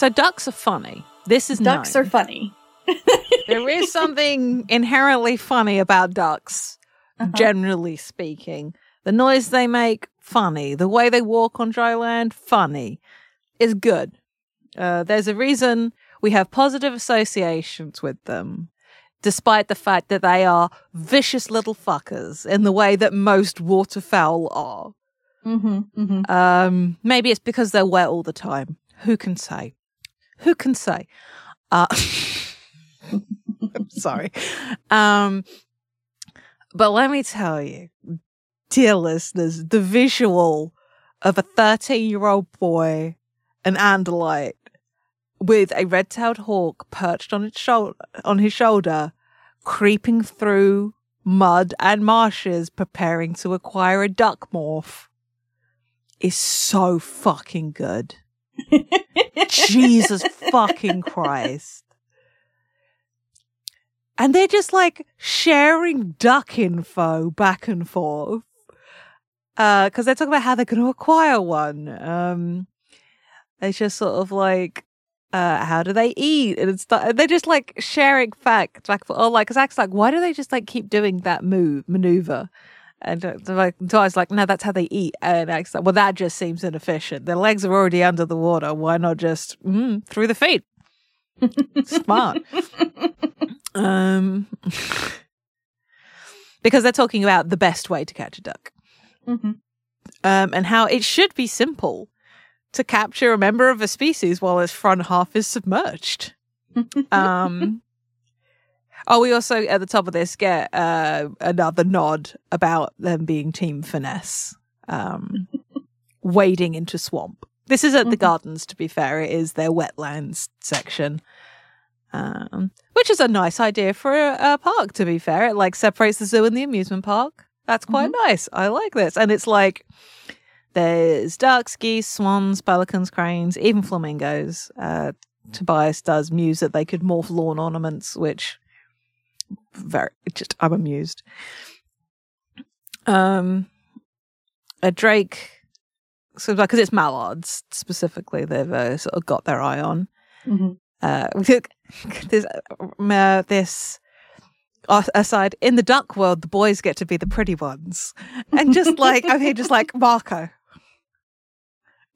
So, ducks are funny. This is ducks known. are funny. there is something inherently funny about ducks, Uh-huh. generally speaking. The noise they make, funny. The way they walk on dry land, funny. Is good. Uh, there's a reason we have positive associations with them, despite the fact that they are vicious little fuckers in the way that most waterfowl are. Mm-hmm. Mm-hmm. Um, maybe it's because they're wet all the time. Who can say? Who can say? Uh, I'm sorry. Um, but let me tell you, dear listeners, the visual of a 13 year old boy, an Andalite, with a red tailed hawk perched on its shoulder, on his shoulder, creeping through mud and marshes, preparing to acquire a duck morph, is so fucking good. Jesus fucking Christ. And they're just like sharing duck info back and forth. Uh, cause they're talking about how they're going to acquire one. Um, it's just sort of like, uh, how do they eat? And it's th- they're just like sharing facts back for, oh, like, Zach's like, why do they just like keep doing that move, maneuver? And uh, like, like, no, that's how they eat. And Zach's like, well, that just seems inefficient. Their legs are already under the water. Why not just mm, through the feet? Smart. um, because they're talking about the best way to catch a duck Mm-hmm. um, and how it should be simple to capture a member of a species while its front half is submerged. Um, oh, we also at the top of this get uh, another nod about them being Team Finesse, um, wading into swamp. This is at the Mhm. gardens, to be fair. It is their wetlands section. Um, which is a nice idea for a, a park, to be fair. It like separates the zoo and the amusement park. That's quite nice. I like this. And it's like there's ducks, geese, swans, pelicans, cranes, even flamingos. Uh, Tobias does muse that they could morph lawn ornaments, which very just I'm amused. Um, a drake, so because it's mallards specifically, they've uh, sort of got their eye on. Mhm. Uh, there's uh, this uh, aside in the duck world, the boys get to be the pretty ones, and just like I'm here, just like Marco,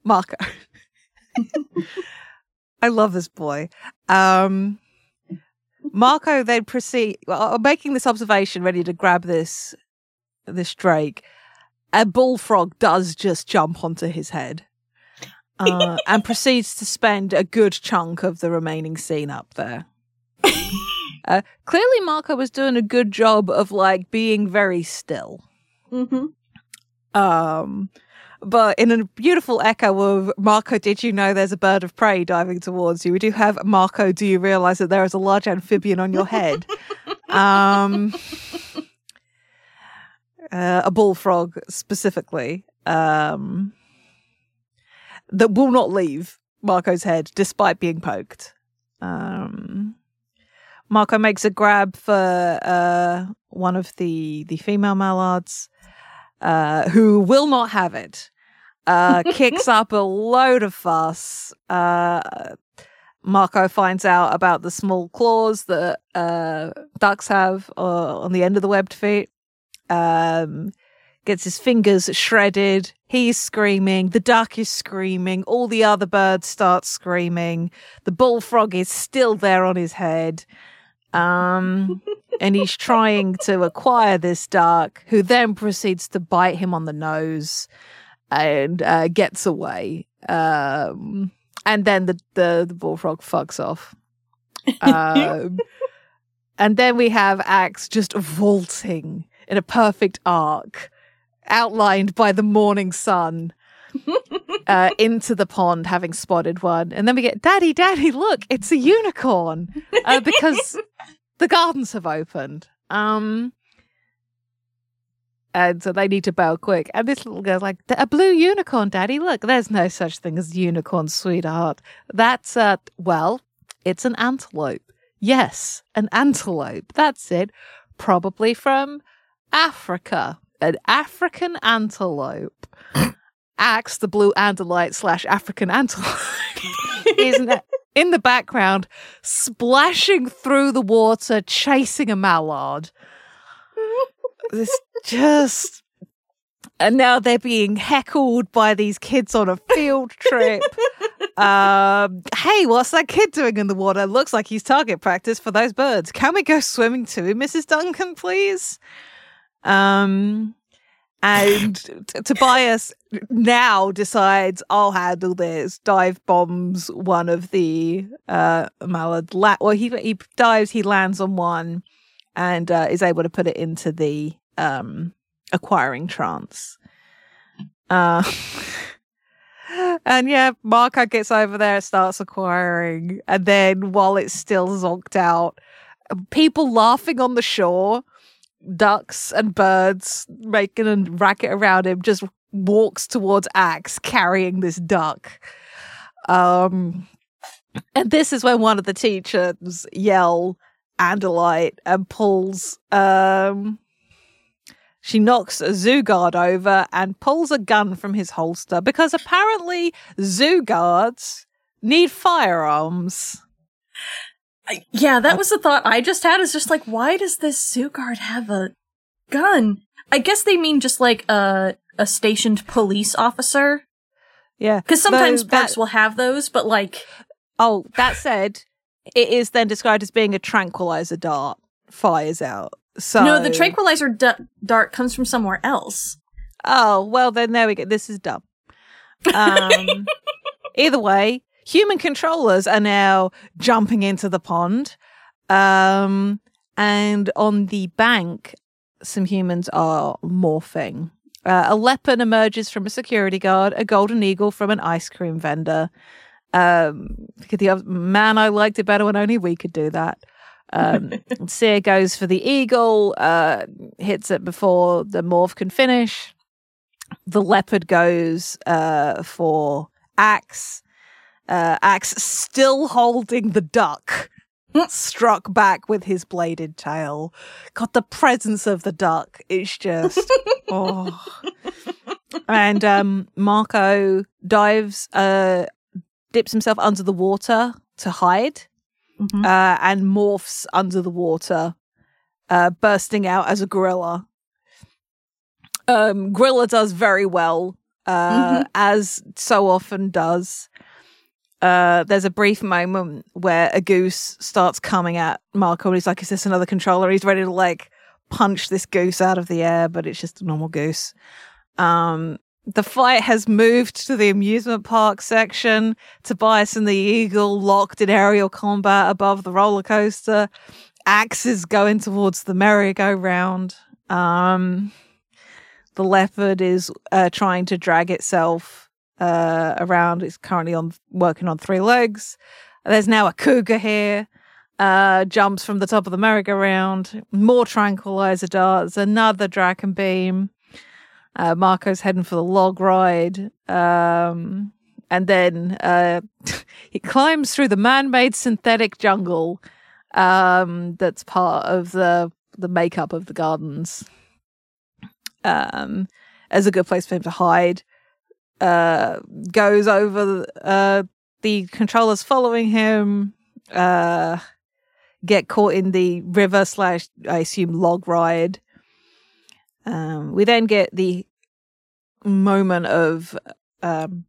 Marco. I love this boy. Um, Marco then proceed well, making this observation, ready to grab this this drake. A bullfrog does just jump onto his head. Uh, and proceeds to spend a good chunk of the remaining scene up there. Uh, clearly, Marco was doing a good job of like being very still. Mm-hmm. Um, but in a beautiful echo of Marco, did you know there's a bird of prey diving towards you? We do have Marco. Do you realize that there is a large amphibian on your head? um, uh, a bullfrog specifically. Um, that will not leave Marco's head despite being poked. Um, Marco makes a grab for uh, one of the the female mallards, uh, who will not have it. Uh, kicks up a load of fuss. Uh, Marco finds out about the small claws that uh, ducks have uh, on the end of the webbed feet. Um, gets his fingers shredded. He's screaming. The duck is screaming. All the other birds start screaming. The bullfrog is still there on his head. Um, and he's trying to acquire this duck, who then proceeds to bite him on the nose and uh, gets away. Um, and then the, the, the bullfrog fucks off. Um, and then we have Ax just vaulting in a perfect arc, outlined by the morning sun, uh, into the pond, having spotted one. And then we get, Daddy, Daddy, look, it's a unicorn, uh, because the gardens have opened. Um, and so they need to bail quick. And this little girl's like, a blue unicorn, Daddy. Look, there's no such thing as unicorn, sweetheart. That's, uh, well, it's an antelope. Yes, an antelope. That's it. Probably from Africa. An African antelope. Ax, the blue andalite slash African antelope, is in the background, splashing through the water, chasing a mallard. This just. And now they're being heckled by these kids on a field trip. um, hey, what's that kid doing in the water? Looks like he's target practice for those birds. Can we go swimming too, Mrs. Duncan, please? Um, and T- Tobias now decides I'll handle this. Dive bombs one of the uh mallard. La- well, he he dives. He lands on one, and uh, is able to put it into the um acquiring trance. Uh. And yeah, Marco gets over there, starts acquiring, and then while it's still zonked out, people laughing on the shore, ducks and birds making a racket around him, just walks towards Ax carrying this duck. Um, and this is when one of the teachers yell Andalite and pulls um she knocks a zoo guard over and pulls a gun from his holster because apparently zoo guards need firearms. I- yeah, that was the thought I just had. Is just like, why does this zoo guard have a gun? I guess they mean just like a a stationed police officer. Yeah. Because sometimes that- will have those, but like, Oh, that said, it is then described as being a tranquilizer dart fires out. So no, the tranquilizer d- dart comes from somewhere else. Oh, well then there we go. This is dumb. Um either way, human controllers are now jumping into the pond. Um and on the bank some humans are morphing. Uh, a leopard emerges from a security guard, a golden eagle from an ice cream vendor. Um, the man, I liked it better when only we could do that. Um, Sear goes for the eagle, uh, hits it before the morph can finish. The leopard goes uh, for Ax. Uh, Ax still holding the duck, struck back with his bladed tail. God, the presence of the duck is just oh. And um, Marco dives, uh, dips himself under the water to hide Mhm. uh, and morphs under the water, uh, bursting out as a gorilla. Um, gorilla does very well, uh, Mhm. as so often does. Uh, there's a brief moment where a goose starts coming at Marco, and he's like, "Is this another controller?" He's ready to like punch this goose out of the air, but it's just a normal goose. Um, the fight has moved to the amusement park section. Tobias and the eagle locked in aerial combat above the roller coaster. Axes going towards the merry-go-round. Um, the leopard is uh, trying to drag itself uh, around. It's currently on working on three legs. There's now a cougar here. Uh, jumps from the top of the merry-go-round. More tranquilizer darts. Another Dracon beam. Uh, Marco's heading for the log ride. Um, and then uh, he climbs through the man-made synthetic jungle um, that's part of the the makeup of the gardens. Um, as a good place for him to hide. Uh, goes over uh, the controllers following him. Uh, get caught in the river slash I assume log ride. Um, we then get the moment of um,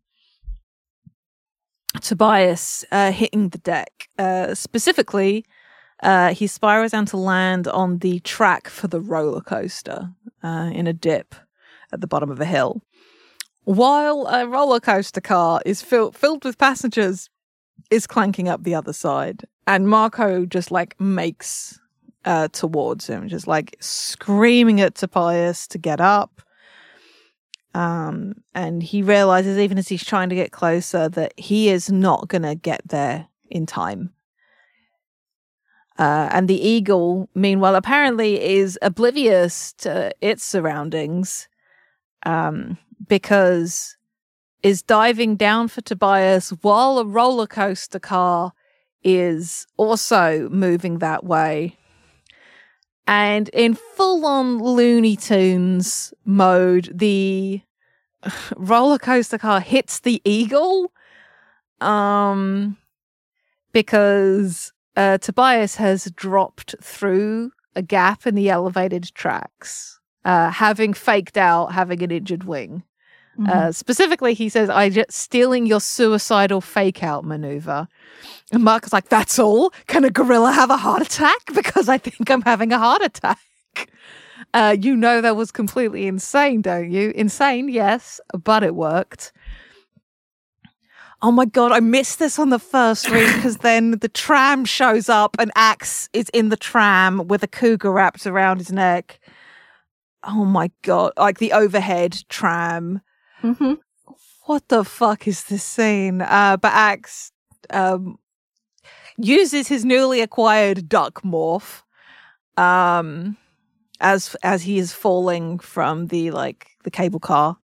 Tobias uh, hitting the deck. Uh, specifically, uh, he spirals down to land on the track for the roller coaster uh, in a dip at the bottom of a hill. While a roller coaster car is fill- filled with passengers, is clanking up the other side, and Marco just like makes uh, towards him, just like screaming at Tobias to get up. Um, and he realizes, even as he's trying to get closer, that he is not going to get there in time. Uh, and the eagle, meanwhile, apparently is oblivious to its surroundings um, because is diving down for Tobias while a roller coaster car is also moving that way. And in full on Looney Tunes mode, the roller coaster car hits the eagle. Um, because uh, Tobias has dropped through a gap in the elevated tracks, uh, having faked out having an injured wing. Mm-hmm. Uh, specifically, he says, "I just stealing your suicidal fake out maneuver." And Mark is like, "That's all? Can a gorilla have a heart attack? Because I think I'm having a heart attack." Uh, you know that was completely insane, don't you? Insane, yes, but it worked. Oh my god, I missed this on the first read because then the tram shows up and Ax is in the tram with a cougar wrapped around his neck. Oh my god, like the overhead tram. Mm-hmm. What the fuck is this scene? Uh, but Ax um, uses his newly acquired duck morph um, as as he is falling from the like the cable car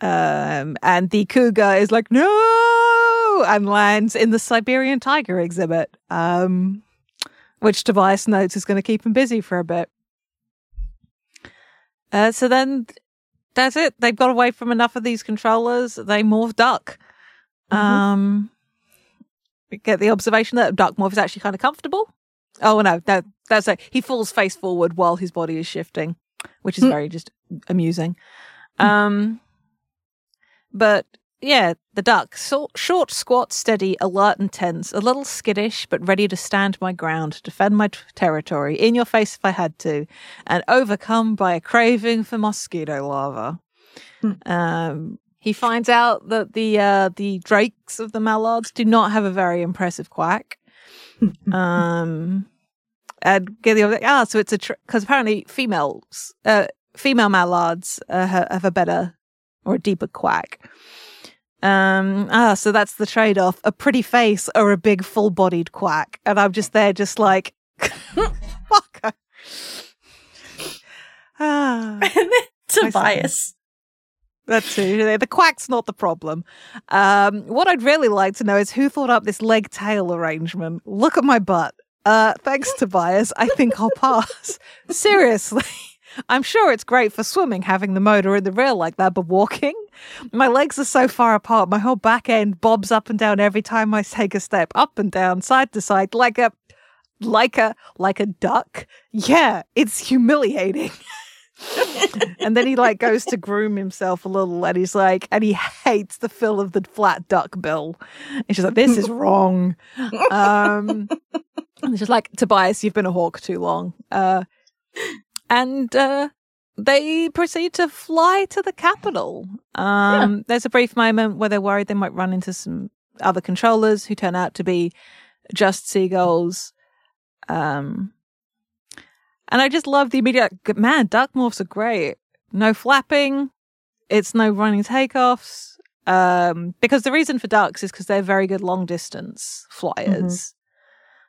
um, and the cougar is like, no, and lands in the Siberian tiger exhibit, um, which Tobias notes is going to keep him busy for a bit. Uh, so then that's it. They've got away from enough of these controllers. They morph duck. Mhm. Um, we get the observation that duck morph is actually kind of comfortable. Oh no, no, that's it. He falls face forward while his body is shifting, which is Mm. very just amusing. Um, but yeah, the duck, so, short, squat, steady, alert and tense, a little skittish, but ready to stand my ground, defend my t- territory, in your face if I had to, and overcome by a craving for mosquito larva. Hmm. Um, he finds out that the uh, the drakes of the mallards do not have a very impressive quack. um, and get the other ah, so it's a because apparently females, uh, female mallards uh, have a better or a deeper quack. Um, ah, so that's the trade off: a pretty face or a big, full-bodied quack. And I'm just there, just like, fuck. ah, Tobias. that's it. The quack's not the problem. Um, what I'd really like to know is who thought up this leg tail arrangement. Look at my butt. Uh, thanks, Tobias. I think I'll pass. Seriously. I'm sure it's great for swimming having the motor in the rear like that, but walking? My legs are so far apart, my whole back end bobs up and down every time I take a step, up and down, side to side, like a like a like a duck. Yeah, it's humiliating. and then he like goes to groom himself a little and he's like and he hates the feel of the flat duck bill. And she's like, This is wrong. Um and she's like, Tobias, you've been a hawk too long. Uh and uh they proceed to fly to the capital. Um, There's a brief moment where they're worried they might run into some other controllers who turn out to be just seagulls. Um, and I just love the immediate man. Duck morphs are great. No flapping. It's no running takeoffs. Um, because the reason for ducks is because they're very good long distance flyers,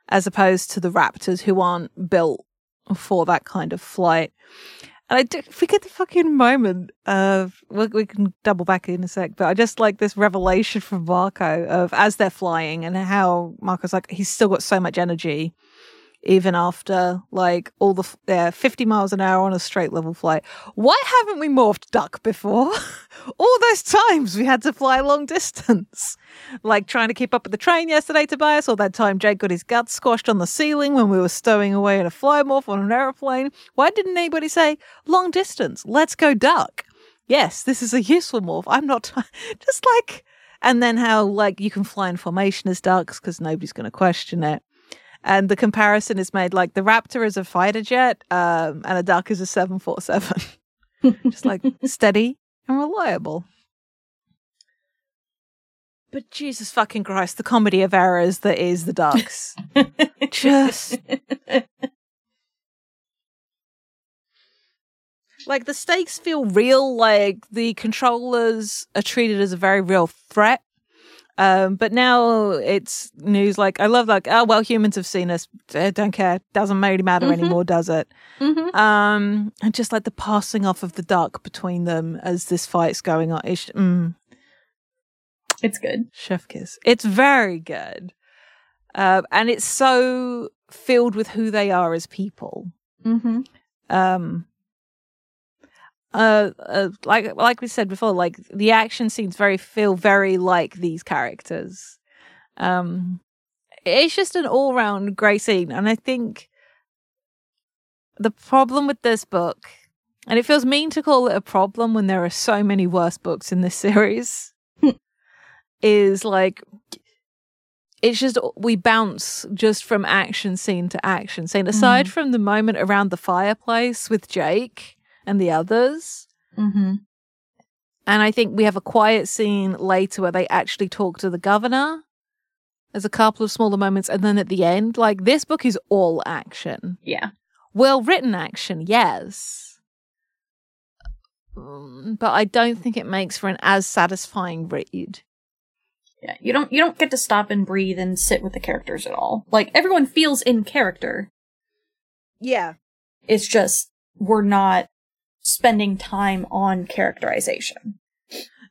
as opposed to the raptors who aren't built for that kind of flight. And I do forget the fucking moment of we, we can double back in a sec, but I just like this revelation from Marco of as they're flying and how Marco's like he's still got so much energy even after like all the yeah, 50 miles an hour on a straight level flight. Why haven't we morphed duck before? all those times we had to fly long distance. Like trying to keep up with the train yesterday, Tobias, or that time Jake got his guts squashed on the ceiling when we were stowing away in a fly morph on an aeroplane. Why didn't anybody say long distance? Let's go duck. Yes, this is a useful morph. I'm not just like, and then how like you can fly in formation as ducks because nobody's going to question it. And the comparison is made like the Raptor is a fighter jet, um, and a duck is a seven four seven. Just like steady and reliable. But Jesus fucking Christ, the comedy of errors that is the ducks. Just like the stakes feel real, like the controllers are treated as a very real threat. Um, but now it's news like I love like oh well humans have seen us eh, don't care doesn't really matter Mhm. anymore does it Mhm. um and just like the passing off of the duck between them as this fight's going on is mm, It's good. chef kiss it's very good uh, and it's so filled with who they are as people Mm-hmm. um uh, uh, like like we said before, like the action scenes very feel very like these characters. Um, it's just an all round great scene, and I think the problem with this book, and it feels mean to call it a problem when there are so many worse books in this series, is like it's just we bounce just from action scene to action scene. Aside mm. from the moment around the fireplace with Jake and the others, mm-hmm. and I think we have a quiet scene later where they actually talk to the governor. There's a couple of smaller moments, and then at the end, like this book is all action. Yeah, well written action, yes, um, but I don't think it makes for an as satisfying read. Yeah, you don't you don't get to stop and breathe and sit with the characters at all. Like everyone feels in character. Yeah. It's just we're not spending time on characterization.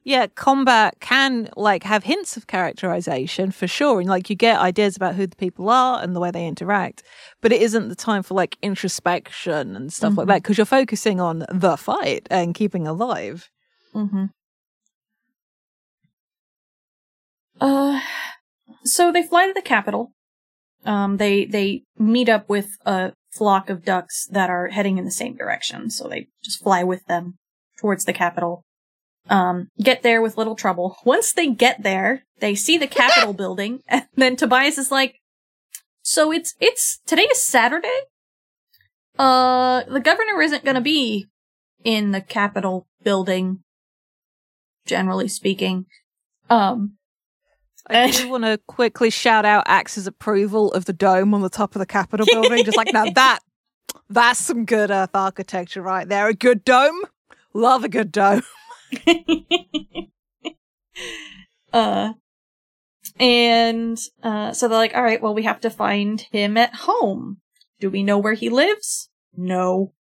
Yeah, combat can like have hints of characterization for sure, and like you get ideas about who the people are and the way they interact, but it isn't the time for like introspection and stuff mm-hmm. like that because you're focusing on the fight and keeping alive. Mm-hmm. Uh, so they fly to the capital. Um, they they meet up with a flock of ducks that are heading in the same direction. So they just fly with them towards the capital. Um, get there with little trouble. Once they get there, they see the Capitol building, and then Tobias is like, "So it's it's today is Saturday. Uh, the governor isn't gonna be in the Capitol building, generally speaking. Um, I do want to quickly shout out Ax's approval of the dome on the top of the Capitol building. Just like, now that, that's some good Earth architecture right there. A good dome. Love a good dome. uh, and uh, so they're like, all right, well, we have to find him at home. Do we know where he lives? No.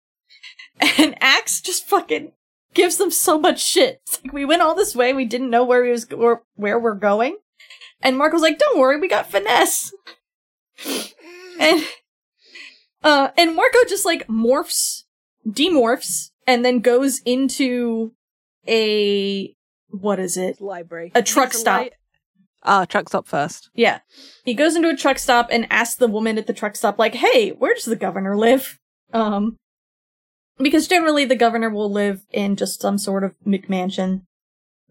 And Ax just fucking gives them so much shit. It's like we went all this way, we didn't know where he was or where we're going. And Mark was like, "Don't worry, we got finesse." and uh, and Marco just like morphs, demorphs, and then goes into a what is it? Library. A truck stop. Ah, uh, truck stop first. Yeah. He goes into a truck stop and asks the woman at the truck stop, like, hey, where does the governor live? Um, because generally the governor will live in just some sort of McMansion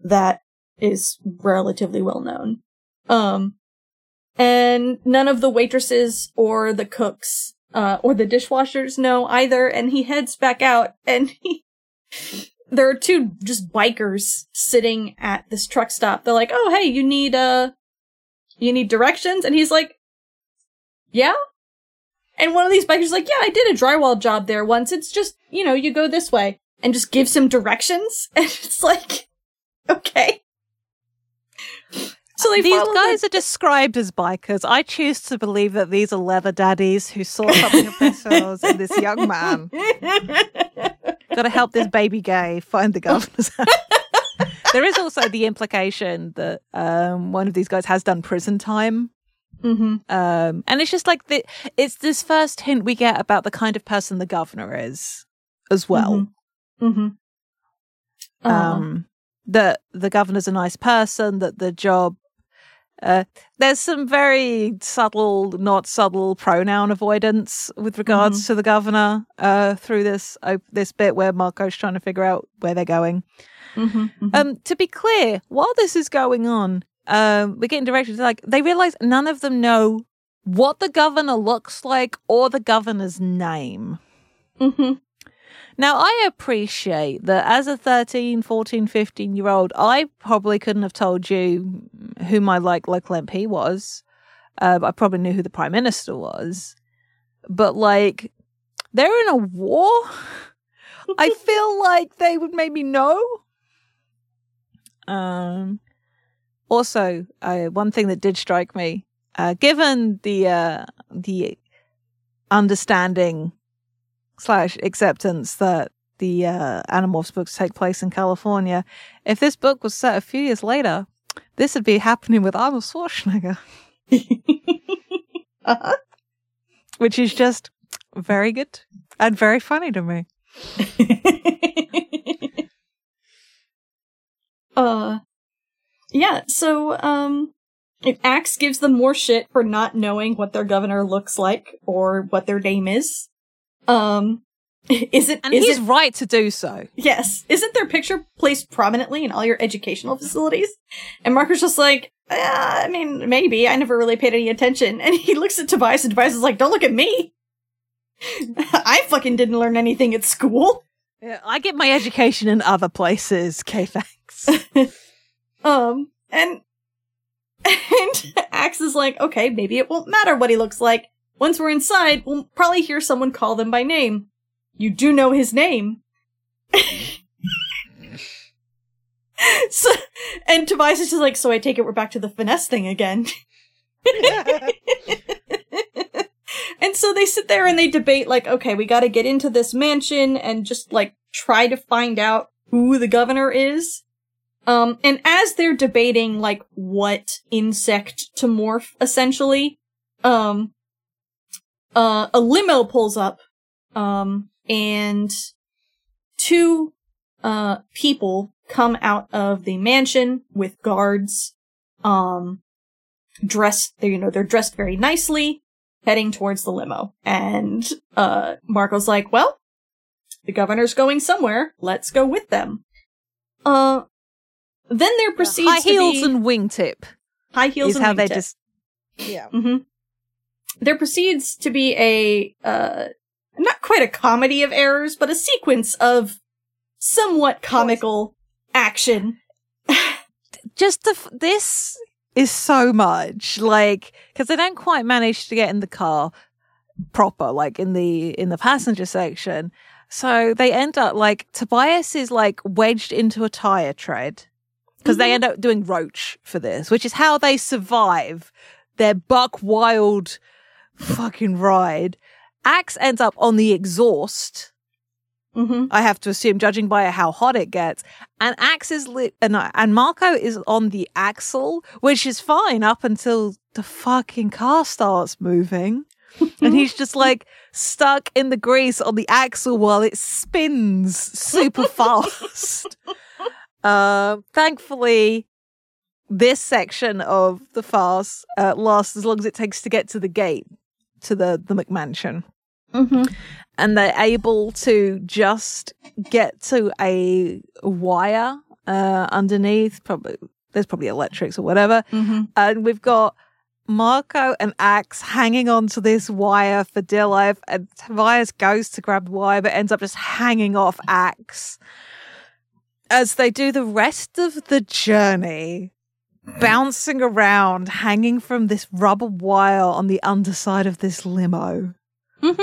that is relatively well known. Um, and none of the waitresses or the cooks uh, or the dishwashers know either. And he heads back out, and he there are two just bikers sitting at this truck stop. They're like, "Oh, hey, you need uh, you need directions?" And he's like, "Yeah." And one of these bikers is like, "Yeah, I did a drywall job there once. It's just you know, you go this way." And just gives him directions, and it's like, okay. So these guys are described as bikers. I choose to believe that these are leather daddies who saw something of themselves in this young man. Got to help this baby gay find the governor's there is also the implication that um, one of these guys has done prison time. Mm-hmm. Um, and it's just like the, it's this first hint we get about the kind of person the governor is as well. Mm-hmm. Mm-hmm. Uh-huh. Um, that the governor's a nice person, that the job uh, there's some very subtle, not subtle pronoun avoidance with regards mm-hmm. to the governor uh, through this uh, this bit where Marco's trying to figure out where they're going. Mm-hmm, mm-hmm. Um, to be clear, while this is going on, um, we're getting directions like they realize none of them know what the governor looks like or the governor's name. Now, I appreciate that as a 13, 14, 15 year old, I probably couldn't have told you who my like local MP was. Uh, I probably knew who the Prime Minister was. But like, they're in a war. I feel like they would maybe know. Um, also, uh, one thing that did strike me, uh, given the uh, the understanding slash acceptance that the uh, Animorphs books take place in California. If this book was set a few years later, this would be happening with Arnold Schwarzenegger. uh-huh. Which is just very good and very funny to me. Uh, yeah, so, um, if Ax gives them more shit for not knowing what their governor looks like or what their name is. Um, is it, And is he's it, right to do so. yes, isn't their picture placed prominently in all your educational facilities? And Marco's just like, uh, I mean, maybe, I never really paid any attention. And he looks at Tobias and Tobias is like, don't look at me! I fucking didn't learn anything at school. Yeah, I get my education in other places. Okay, thanks. Um, and and Ax is like, okay, maybe it won't matter what he looks like. Once we're inside, we'll probably hear someone call them by name. You do know his name. so, and Tobias is just like, so I take it we're back to the finesse thing again. and so they sit there and they debate, like, okay, we gotta get into this mansion and just, like, try to find out who the governor is. Um, and as they're debating, like, what insect to morph, essentially, um, uh, a limo pulls up, um, and two, uh, people come out of the mansion with guards, um, dressed, you know, they're dressed very nicely, heading towards the limo. And, uh, Marco's like, well, the governor's going somewhere, let's go with them. Uh, then there proceeds High heels be and wingtip high heels is and how they just. Yeah. hmm There proceeds to be a, uh, not quite a comedy of errors, but a sequence of somewhat comical action. Just f- this is so much like because they don't quite manage to get in the car proper, like in the in the passenger section. So they end up like Tobias is like wedged into a tire tread because they Mhm. end up doing roach for this, which is how they survive their buck wild fucking ride. Ax ends up on the exhaust. hmm I have to assume, judging by how hot it gets. And Ax is lit, and, and Marco is on the axle, which is fine up until the fucking car starts moving. and he's just like stuck in the grease on the axle while it spins super fast. Uh, thankfully, this section of the farce uh, lasts as long as it takes to get to the gate to the the McMansion hmm and they're able to just get to a wire uh, underneath. Probably there's probably electrics or whatever, hmm and we've got Marco and Ax hanging onto this wire for dear life, and Tobias goes to grab the wire but ends up just hanging off Ax as they do the rest of the journey. Bouncing around, hanging from this rubber wire on the underside of this limo. hmm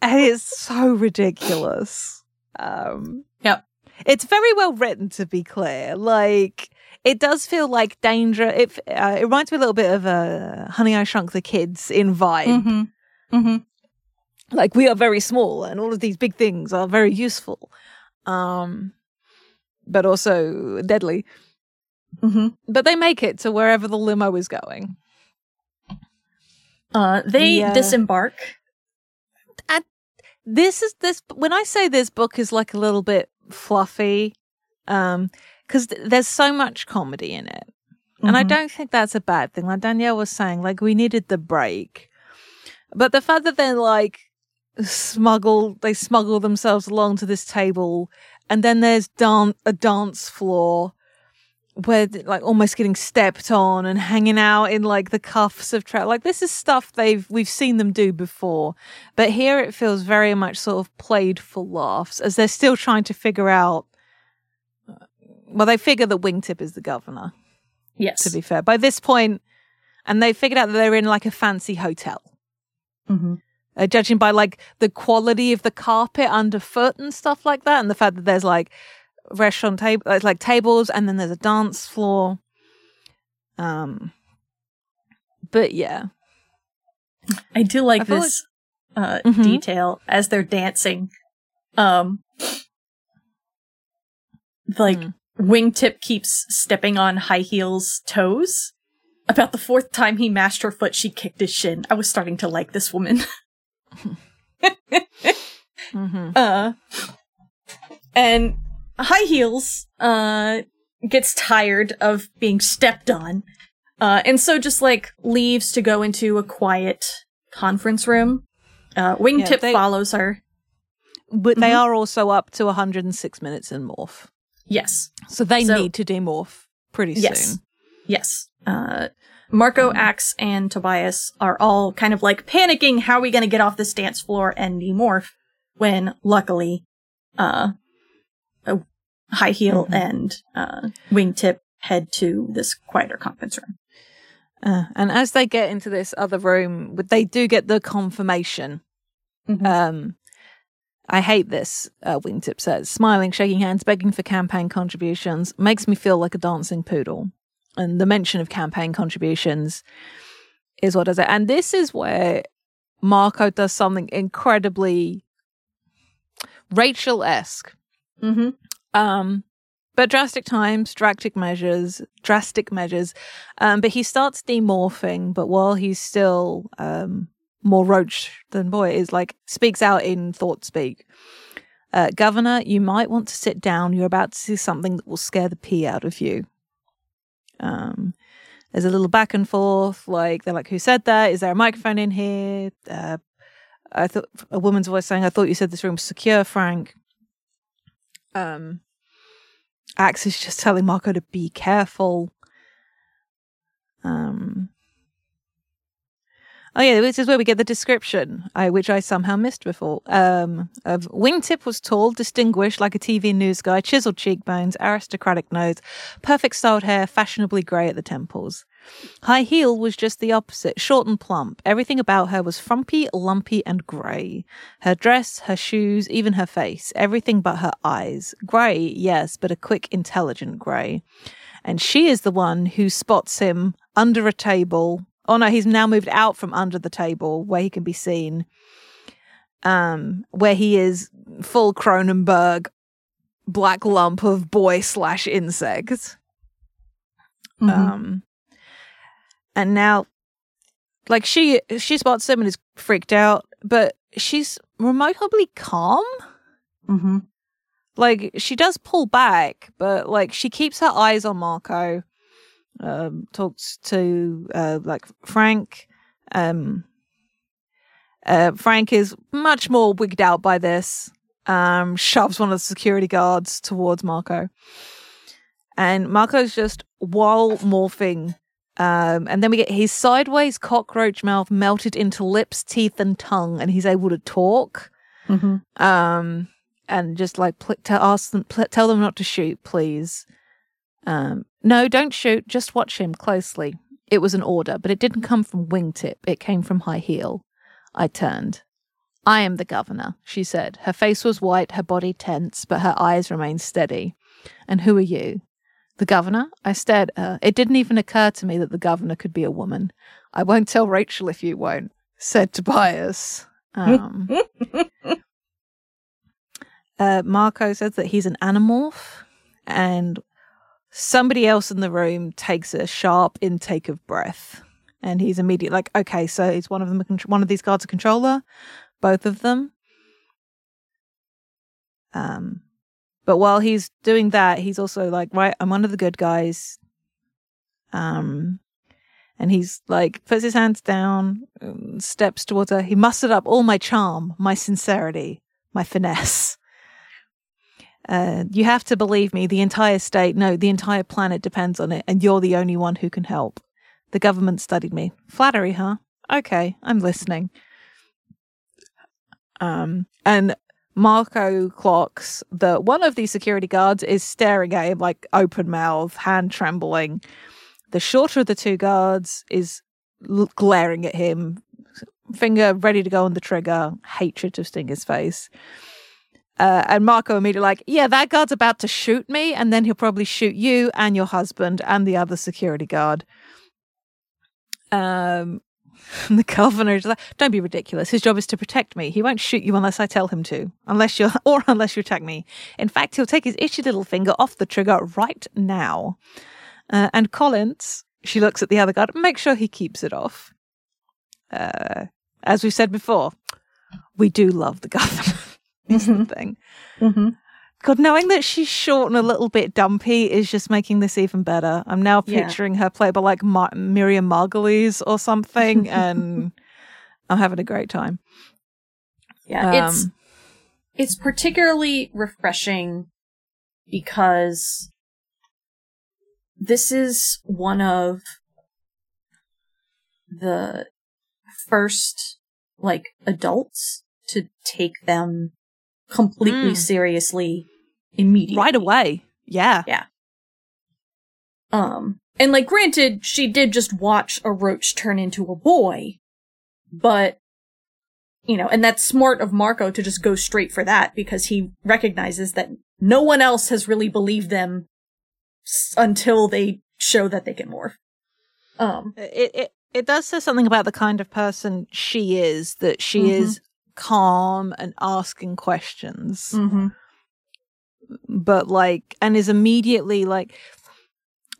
And it's so ridiculous. Um, Yep. It's very well written, to be clear. Like, it does feel like danger. It, uh, it reminds me a little bit of uh, Honey, I Shrunk the Kids in vibe. hmm hmm Like, we are very small and all of these big things are very useful, um, but also deadly. Hmm But they make it to wherever the limo is going. Uh, they Yeah. disembark. this is this when i say this book is like a little bit fluffy um because th- there's so much comedy in it and i Mhm. don't think that's a bad thing like danielle was saying like we needed the break but the fact that they're like smuggle they smuggle themselves along to this table and then there's dan- a dance floor where like almost getting stepped on and hanging out in like the cuffs of tra- like this is stuff they've we've seen them do before. But here it feels very much sort of played for laughs as they're still trying to figure out well they figure that wingtip is the governor Yes. to be fair. By this point and they figured out that they're in like a fancy hotel. Hmm uh, judging by like the quality of the carpet underfoot and stuff like that, and the fact that there's like restaurant table, like, like tables, and then there's a dance floor. Um, but yeah, I do like I this uh, Mhm. detail as they're dancing. Um, like Mm. Wingtip keeps stepping on High Heel's toes. About the fourth time he mashed her foot, she kicked his shin. I was starting to like this woman. hmm Uh, and High Heels uh, gets tired of being stepped on, uh, and so just like leaves to go into a quiet conference room. Uh, Wingtip Yeah, they- follows her. But they Mhm. are also up to 106 minutes in morph. Yes, So they So- need to demorph pretty Yes. soon. yes. Uh, Marco, Um, Ax, and Tobias are all kind of like panicking. How are we going to get off this dance floor and demorph? When luckily, uh, High Heel Mhm. and uh, Wingtip head to this quieter conference room. Uh, and as they get into this other room, they do get the confirmation. Mhm. Um, I hate this, uh, Wingtip says, smiling, shaking hands, begging for campaign contributions, makes me feel like a dancing poodle. And the mention of campaign contributions is what does it. And this is where Marco does something incredibly Rachel esque. Mm-hmm. Um, but drastic times, drastic measures, drastic measures. Um, but he starts demorphing, but while he's still um more roach than boy, is like speaks out in thought speak. Uh, Governor, you might want to sit down. You're about to see something that will scare the pee out of you. Um, there's a little back and forth. Like they're like, "Who said that? Is there a microphone in here?" Uh, I thought a woman's voice saying, "I thought you said this room was secure, Frank." Um, Ax is just telling Marco to be careful. Um. Oh yeah, this is where we get the description, I, which I somehow missed before. Um, of Wingtip was tall, distinguished like a TV news guy, chiseled cheekbones, aristocratic nose, perfect styled hair, fashionably grey at the temples. High Heel was just the opposite, short and plump. Everything about her was frumpy, lumpy, and grey. Her dress, her shoes, even her face, everything but her eyes. Grey, yes, but a quick, intelligent grey. And she is the one who spots him under a table. Oh no, he's now moved out from under the table where he can be seen. Um, where he is full Cronenberg, black lump of boy slash insect. Mm-hmm. Um, and now, like she she spots him and is freaked out, but she's remarkably calm. mm-hmm. Like she does pull back, but like she keeps her eyes on Marco. Um, talks to uh, like Frank. Um, uh, Frank is much more wigged out by this. Um, shoves one of the security guards towards Marco, and Marco's just while morphing. Um, and then we get his sideways cockroach mouth melted into lips, teeth, and tongue, and he's able to talk Mm-hmm. um, and just like pl- to ask them, pl- tell them not to shoot, please. Um, no, don't shoot. Just watch him closely. It was an order, but it didn't come from Wingtip. It came from High Heel. I turned. I am the governor, she said. Her face was white, her body tense, but her eyes remained steady. And who are you? The governor? I stared at her. It didn't even occur to me that the governor could be a woman. I won't tell Rachel if you won't, said Tobias. Um, uh, Marco says that he's an animorph, and somebody else in the room takes a sharp intake of breath, and he's immediately like, "Okay, so is one of them a contr- one of these guards a controller? Both of them." Um, but while he's doing that, he's also like, "Right, I'm one of the good guys." Um, and he's like puts his hands down, steps towards her. He mustered up all my charm, my sincerity, my finesse. Uh, you have to believe me. The entire state, no, the entire planet depends on it, and you're the only one who can help. The government studied me. Flattery, huh? Okay, I'm listening. Um, and Marco clocks that one of these security guards is staring at him like open mouth, hand trembling. The shorter of the two guards is l- glaring at him, finger ready to go on the trigger, hatred to sting his face. Uh, and Marco immediately like, yeah, that guard's about to shoot me, and then he'll probably shoot you and your husband and the other security guard. Um, and the governor is like, don't be ridiculous. His job is to protect me. He won't shoot you unless I tell him to, unless you're, or unless you attack me. In fact, he'll take his itchy little finger off the trigger right now. Uh, and Collins, she looks at the other guard, make sure he keeps it off. Uh, as we've said before, we do love the governor. is the thing. Mm-hmm. God, knowing that she's short and a little bit dumpy is just making this even better. I'm now Yeah. picturing her played by like Ma- Miriam Margolyes or something, and I'm having a great time. Yeah, it's Um, it's particularly refreshing because this is one of the first like adults to take them completely Mm. seriously immediately right away. Yeah. Yeah. Um and like granted she did just watch a roach turn into a boy but you know and that's smart of marco to just go straight for that because he recognizes that no one else has really believed them s- until they show that they can morph um It, it it does say something about the kind of person she is that she Mhm. is calm and asking questions. mhm but like and is immediately like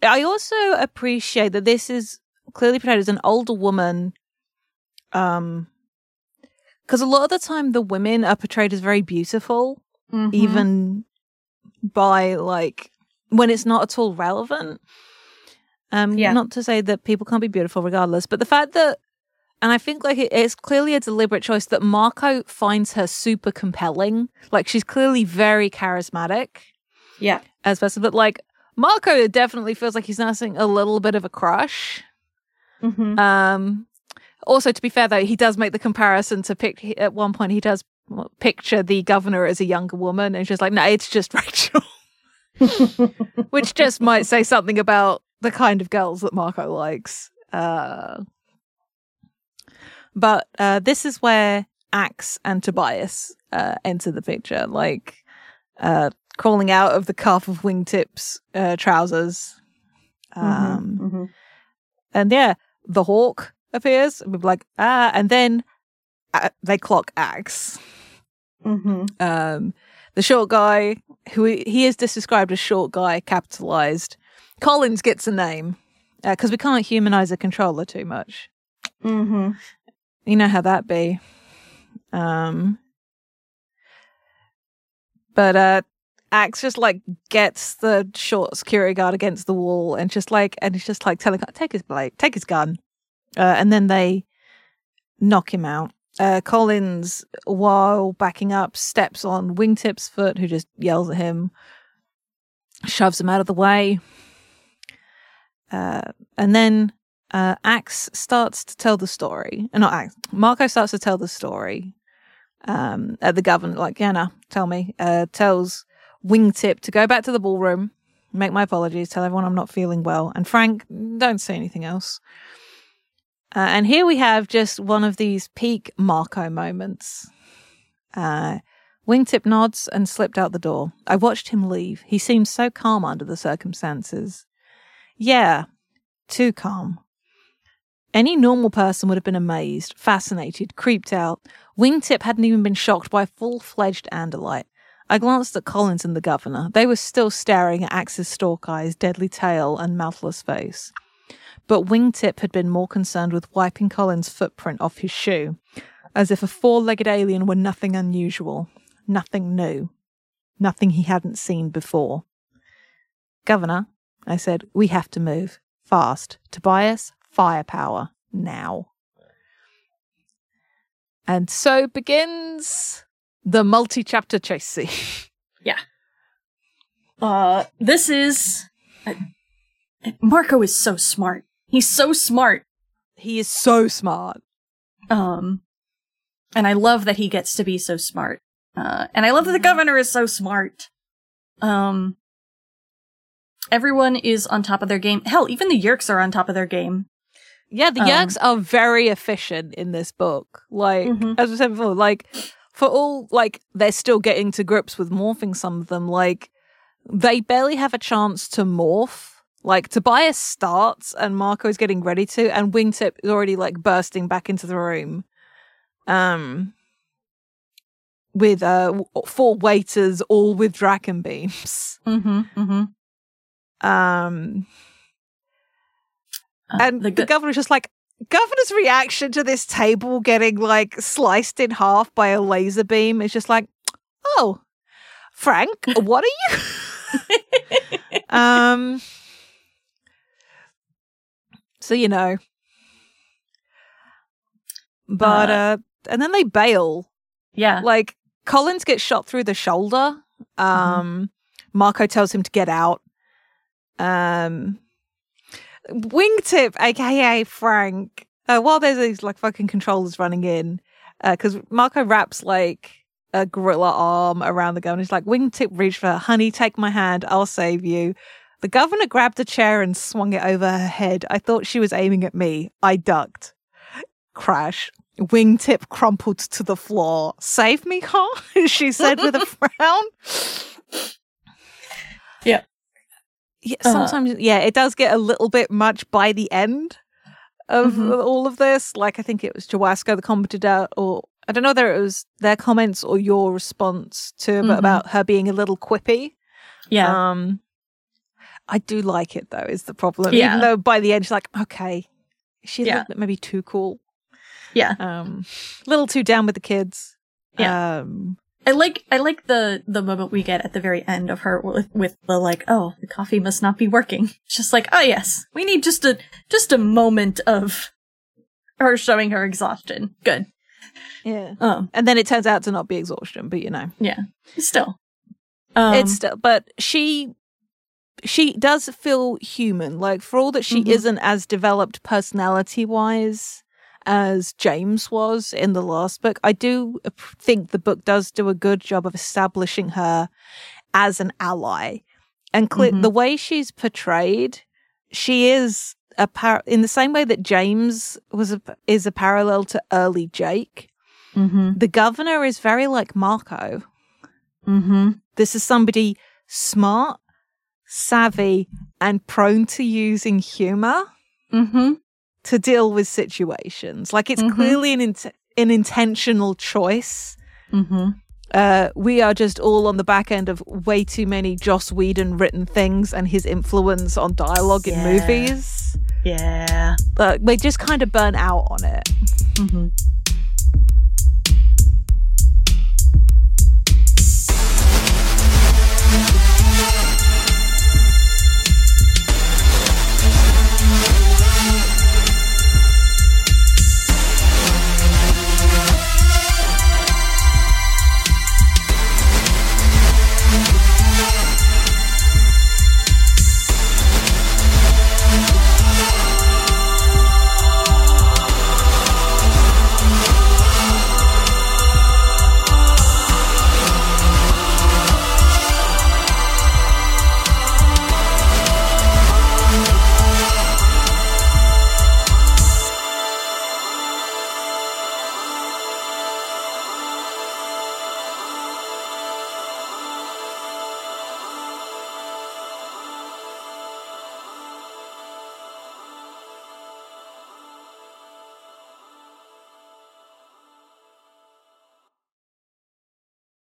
i also appreciate that this is clearly portrayed as an older woman um because a lot of the time the women are portrayed as very beautiful Mhm. even by like when it's not at all relevant um Yeah. not to say that people can't be beautiful regardless but the fact that and I think like it's clearly a deliberate choice that Marco finds her super compelling. Like she's clearly very charismatic yeah as person, but like Marco definitely feels like he's nursing a little bit of a crush. mhm Um, also, to be fair though, he does make the comparison to pick at one point he does picture the governor as a younger woman, and she's like, "No, it's just Rachel," which just might say something about the kind of girls that Marco likes. Uh, but uh, this is where Ax and Tobias uh, enter the picture, like uh, crawling out of the calf of wingtips uh, trousers. Um, Mhm, mhm. and yeah, the hawk appears. And we're like, ah, and then uh, they clock Ax. Mhm. Um, the short guy, who he is just described as short guy, capitalized. Collins gets a name because we can't humanize a controller too much. You know how that be. Um, but uh, Ax just like gets the short security guard against the wall and just like, and he's just like telling, take his blade, take his gun, uh, and then they knock him out. Uh, Collins, while backing up, steps on Wingtip's foot, who just yells at him, shoves him out of the way. Uh, and then uh, Ax starts to tell the story. Uh, not Ax. Marco starts to tell the story. Um, at the governor, like, yeah, no, tell me. Uh, tells Wingtip to go back to the ballroom, make my apologies, tell everyone I'm not feeling well. And Frank, don't say anything else. Uh, and here we have just one of these peak Marco moments. Uh, Wingtip nods and slipped out the door. I watched him leave. He seemed so calm under the circumstances. Yeah, too calm. Any normal person would have been amazed, fascinated, creeped out. Wingtip hadn't even been shocked by a full fledged Andalite. I glanced at Collins and the governor. They were still staring at Ax's stalk eyes, deadly tail, and mouthless face. But Wingtip had been more concerned with wiping Collins' footprint off his shoe, as if a four legged alien were nothing unusual, nothing new, nothing he hadn't seen before. Governor, I said, we have to move. Fast. Tobias, firepower. Now. And so begins the multi chapter chase scene. Yeah. Uh, this is uh, Marco is so smart. He's so smart. he is so smart. Um, and I love that he gets to be so smart. Uh, and I love that the governor is so smart. Um, everyone is on top of their game. Hell, even the Yeerks are on top of their game. Yeah, the Um, Yeerks are very efficient in this book. Like, Mhm. as I said before, like, for all, like, they're still getting to grips with morphing some of them. Like, they barely have a chance to morph. Like, Tobias starts and Marco is getting ready to, and Wingtip is already, like, bursting back into the room. Um, with, uh, four waiters, all with Dracon beams. Mm-hmm. Mm-hmm. Um, and the, go- governor's just like governor's reaction to this table getting like sliced in half by a laser beam is just like oh Frank, what are you? um. So you know, but Uh, uh, and then they bail. Yeah. Like Collins gets shot through the shoulder. Um, Marco tells him to get out. Um, Wingtip, aka Frank, uh, while there's these like fucking controllers running in, because Marco wraps like a gorilla arm around the gun. He's like, Wingtip reached for her, honey, take my hand, I'll save you. The governor grabbed a chair and swung it over her head. I thought she was aiming at me. I ducked. Crash. Wingtip crumpled to the floor. Save me, huh? she said with a frown. Yeah. Yeah, Uh-huh. sometimes, yeah, it does get a little bit much by the end of Mhm. all of this. Like, I think it was Jawasko that commented out, or I don't know whether it was their comments or your response to Mhm. about her being a little quippy. Yeah. Um, I do like it though. Is the problem? Yeah. Even though by the end she's like, okay, she's a Yeah. maybe too cool. Yeah. Um, a little too down with the kids. Yeah. Um, I like I like the the moment we get at the very end of her with, with the like oh the coffee must not be working. It's just like oh yes we need just a just a moment of her showing her exhaustion. Good. yeah. Um. And then it turns out to not be exhaustion, but you know, Yeah. Still. Um. it's still. But she, she does feel human. Like for all that she Mhm. isn't as developed personality wise as James was in the last book, I do think the book does do a good job of establishing her as an ally. And cle- Mhm. the way she's portrayed, she is a par- in the same way that James was a, is a parallel to early Jake. Mm-hmm. The governor is very like Marco. Mm-hmm. This is somebody smart, savvy, and prone to using humor Mm-hmm. To deal with situations. Like it's Mhm. clearly an int- an intentional choice. Mm-hmm. Uh, we are just all on the back end of way too many Joss Whedon written things and his influence on dialogue in Yeah. movies. Yeah. But we just kind of burn out on it. Mm-hmm.